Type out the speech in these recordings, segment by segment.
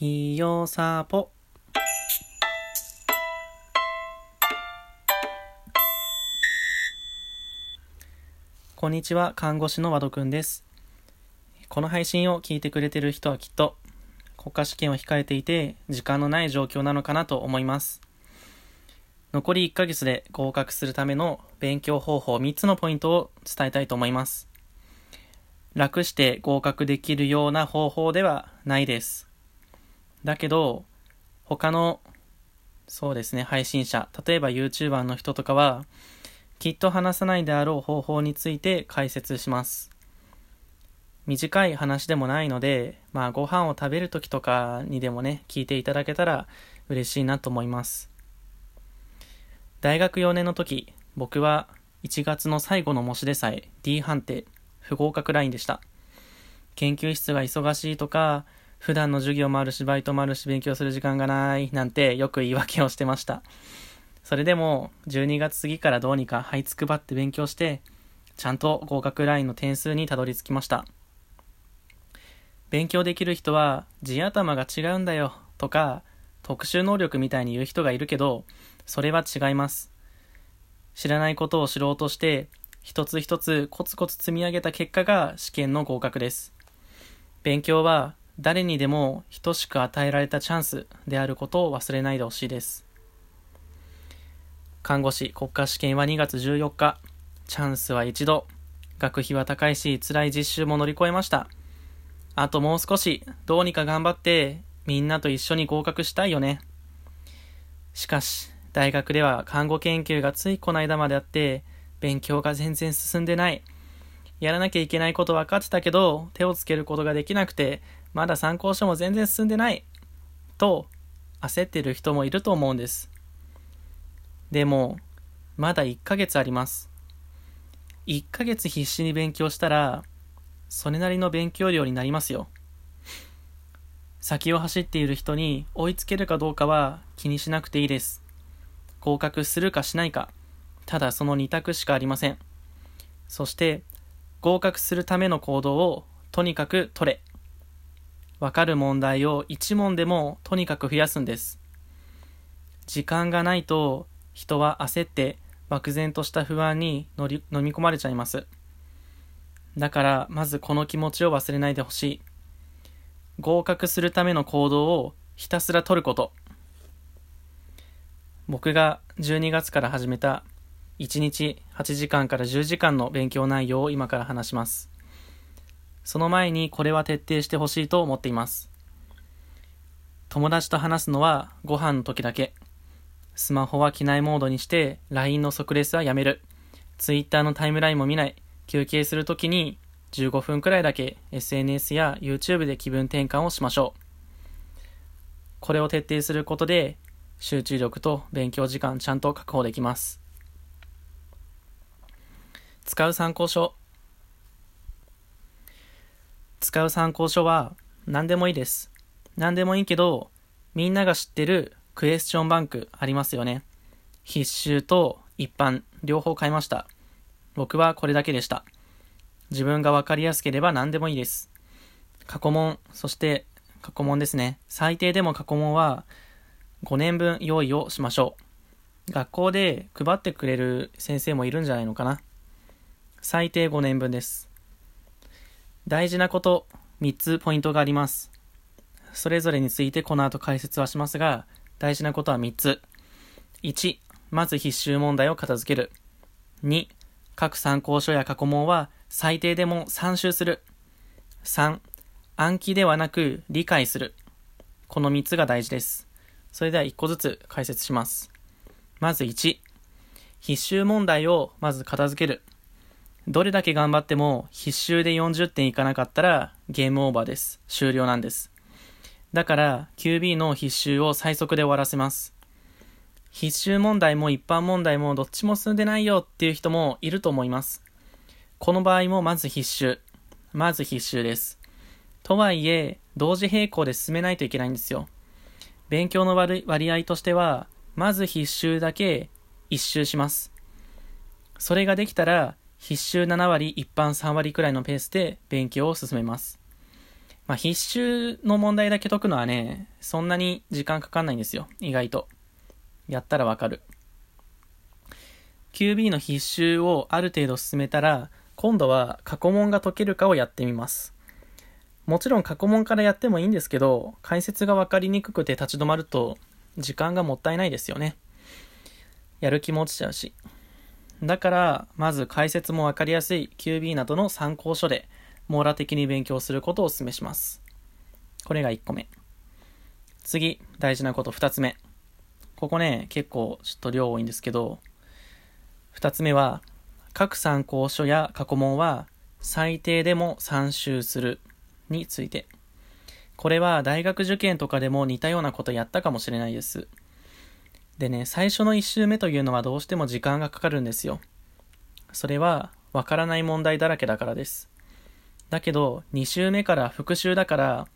ひよさぽ。こんにちは看護師の和戸くんです。この配信を聞いてくれてる人はきっと国家試験を控えていて時間のない状況なのかなと思います。残り1ヶ月で合格するための勉強方法3つのポイントを伝えたいと思います。楽して合格できるような方法ではないです。だけど、他の、そうですね、配信者、例えば YouTuber の人とかは、きっと話さないであろう方法について解説します。短い話でもないので、まあご飯を食べるときとかにでもね、聞いていただけたら嬉しいなと思います。大学4年の時、僕は1月の最後の模試でさえ D 判定、不合格ラインでした。研究室が忙しいとか、普段の授業もあるし、バイトもあるし、勉強する時間がない、なんてよく言い訳をしてました。それでも、12月過ぎからどうにか這いつくばって勉強して、ちゃんと合格ラインの点数にたどり着きました。勉強できる人は、地頭が違うんだよ、とか、特殊能力みたいに言う人がいるけど、それは違います。知らないことを知ろうとして、一つ一つコツコツ積み上げた結果が試験の合格です。勉強は誰にでも等しく与えられたチャンスであることを忘れないでほしいです。看護師国家試験は2月14日。チャンスは一度。学費は高いし、辛い実習も乗り越えました。あともう少し、どうにか頑張って、みんなと一緒に合格したいよね。しかし、大学では看護研究がついこの間まであって、勉強が全然進んでない。やらなきゃいけないこと分かってたけど、手をつけることができなくて、まだ参考書も全然進んでないと焦ってる人もいると思うんです。でも、まだ1ヶ月あります。1ヶ月必死に勉強したら、それなりの勉強量になりますよ。先を走っている人に追いつけるかどうかは気にしなくていいです。合格するかしないか、ただその2択しかありません。そして、合格するための行動をとにかく取れ。わかる問題を1問でもとにかく増やすんです。時間がないと人は焦って漠然とした不安に乗り飲み込まれちゃいます。だからまずこの気持ちを忘れないでほしい。合格するための行動をひたすら取ること。僕が12月から始めた1日8時間から10時間の勉強内容を今から話します。その前にこれは徹底してほしいと思っています。友達と話すのはご飯の時だけ。スマホは機内モードにして LINE の即レスはやめる。Twitter のタイムラインも見ない。休憩するときに15分くらいだけ SNS や YouTube で気分転換をしましょう。これを徹底することで集中力と勉強時間ちゃんと確保できます。使う参考書使う参考書は何でもいいです。何でもいいけど、みんなが知ってるクエスチョンバンクありますよね。必修と一般、両方買いました。僕はこれだけでした。自分がわかりやすければ何でもいいです。過去問、そして過去問ですね。最低でも過去問は5年分用意をしましょう。学校で配ってくれる先生もいるんじゃないのかな。最低5年分です。大事なこと、3つポイントがあります。それぞれについてこの後解説はしますが、大事なことは3つ。1、まず必修問題を片付ける。2、各参考書や過去問は最低でも3周する。3、暗記ではなく理解する。この3つが大事です。それでは1個ずつ解説します。まず1、必修問題をまず片付ける。どれだけ頑張っても必修で40点いかなかったらゲームオーバーです。終了なんです。だから QB の必修を最速で終わらせます。必修問題も一般問題もどっちも進んでないよっていう人もいると思います。この場合もまず必修。まず必修です。とはいえ、同時並行で進めないといけないんですよ。勉強の割合としては、まず必修だけ一周します。それができたら、必修7割、一般3割くらいのペースで勉強を進めます。まあ、必修の問題だけ解くのはね、そんなに時間かかんないんですよ。意外と。やったらわかる。QB の必修をある程度進めたら、今度は過去問が解けるかをやってみます。もちろん過去問からやってもいいんですけど、解説がわかりにくくて立ち止まると、時間がもったいないですよね。やる気も落ちちゃうし。だから、まず解説もわかりやすい QB などの参考書で、網羅的に勉強することをお勧めします。これが1個目。次、大事なこと2つ目。ここね、結構ちょっと量多いんですけど、2つ目は、各参考書や過去問は最低でも参集するについて。これは大学受験とかでも似たようなことやったかもしれないです。でね、最初の1周目というのはどうしても時間がかかるんですよ。それはわからない問題だらけだからです。だけど、2週目から復習だから、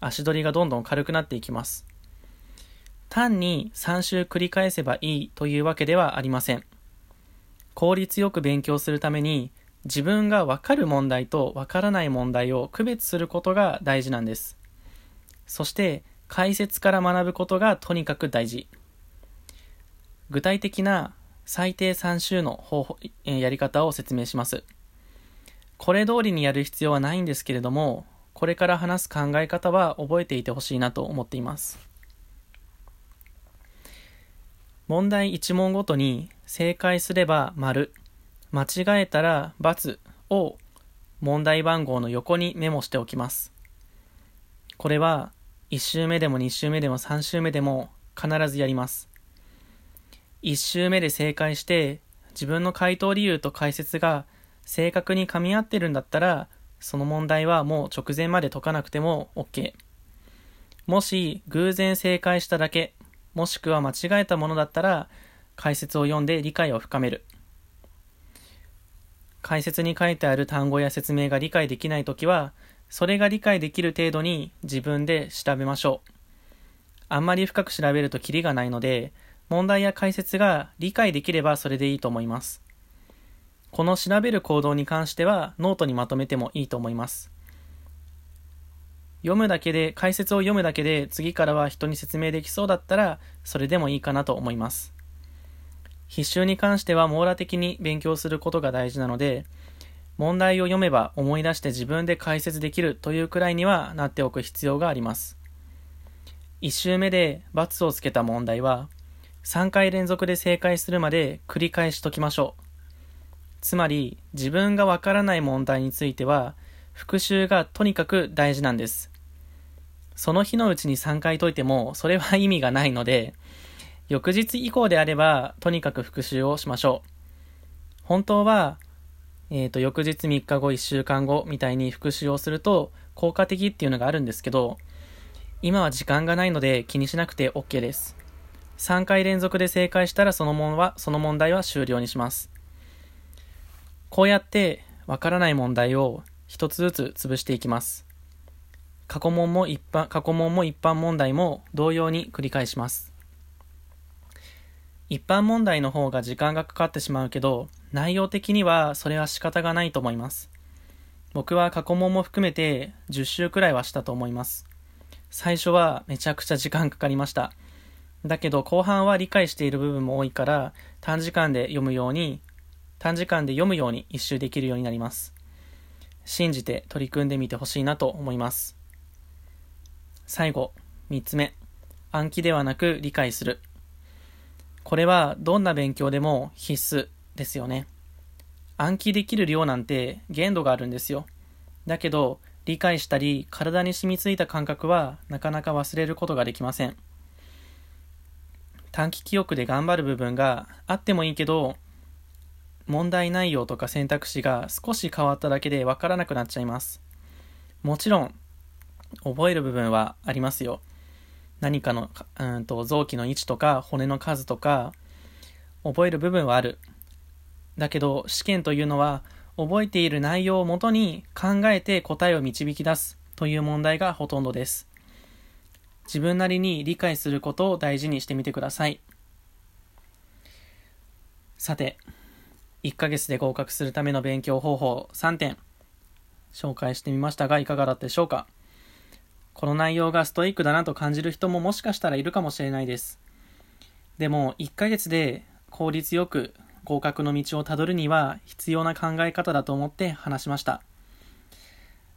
足取りがどんどん軽くなっていきます。単に3週繰り返せばいいというわけではありません。効率よく勉強するために、自分がわかる問題とわからない問題を区別することが大事なんです。そして、解説から学ぶことがとにかく大事。具体的な最低3週の方法、やり方を説明します。これ通りにやる必要はないんですけれども、これから話す考え方は覚えていてほしいなと思っています。問題1問ごとに正解すれば丸、間違えたら×を問題番号の横にメモしておきます。これは1周目でも2周目でも3周目でも必ずやります。1周目で正解して自分の回答理由と解説が正確に噛み合ってるんだったら、その問題はもう直前まで解かなくても OK。もし偶然正解しただけ、もしくは間違えたものだったら、解説を読んで理解を深める。解説に書いてある単語や説明が理解できないときは、それが理解できる程度に自分で調べましょう。あんまり深く調べるとキリがないので、問題や解説が理解できればそれでいいと思います。この調べる行動に関してはノートにまとめてもいいと思います。読むだけで、解説を読むだけで次からは人に説明できそうだったらそれでもいいかなと思います。必修に関しては網羅的に勉強することが大事なので、問題を読めば思い出して自分で解説できるというくらいにはなっておく必要があります。1周目で×をつけた問題は、3回連続で正解するまで繰り返し解きましょう。つまり自分がわからない問題については復習がとにかく大事なんです。その日のうちに3回解いてもそれは意味がないので翌日以降であればとにかく復習をしましょう。本当は、えっ、ー、と翌日3日後1週間後みたいに復習をすると効果的っていうのがあるんですけど今は時間がないので気にしなくて OK です。3回連続で正解したらその問はその問題は終了にします。こうやってわからない問題を一つずつ潰していきます。過去問も一般、過去問も一般問題も同様に繰り返します。一般問題の方が時間がかかってしまうけど、内容的にはそれは仕方がないと思います。僕は過去問も含めて10週くらいはしたと思います。最初はめちゃくちゃ時間かかりました。だけど後半は理解している部分も多いから短時間で読むように短時間で読むように一周できるようになります。信じて取り組んでみてほしいなと思います。最後、3つ目。暗記ではなく理解する。これはどんな勉強でも必須ですよね。暗記できる量なんて限度があるんですよ。だけど、理解したり体に染みついた感覚はなかなか忘れることができません。短期記憶で頑張る部分があってもいいけど、問題内容とか選択肢が少し変わっただけでわからなくなっちゃいます。もちろん、覚える部分はありますよ。何かの、うんと、臓器の位置とか骨の数とか、覚える部分はある。だけど、試験というのは、覚えている内容をもとに考えて答えを導き出すという問題がほとんどです。自分なりに理解することを大事にしてみてください。さて、1ヶ月で合格するための勉強方法3点紹介してみましたがいかがだったでしょうかこの内容がストイックだなと感じる人ももしかしたらいるかもしれないです。でも、1ヶ月で効率よく合格の道をたどるには必要な考え方だと思って話しました。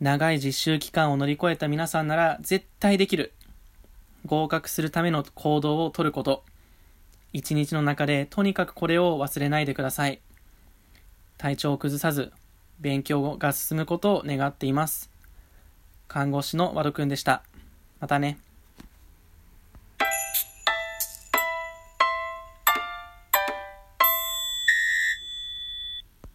長い実習期間を乗り越えた皆さんなら絶対できる。合格するための行動をとること。一日の中でとにかくこれを忘れないでください。体調を崩さず、勉強が進むことを願っています。看護師の和田くんでした。またね。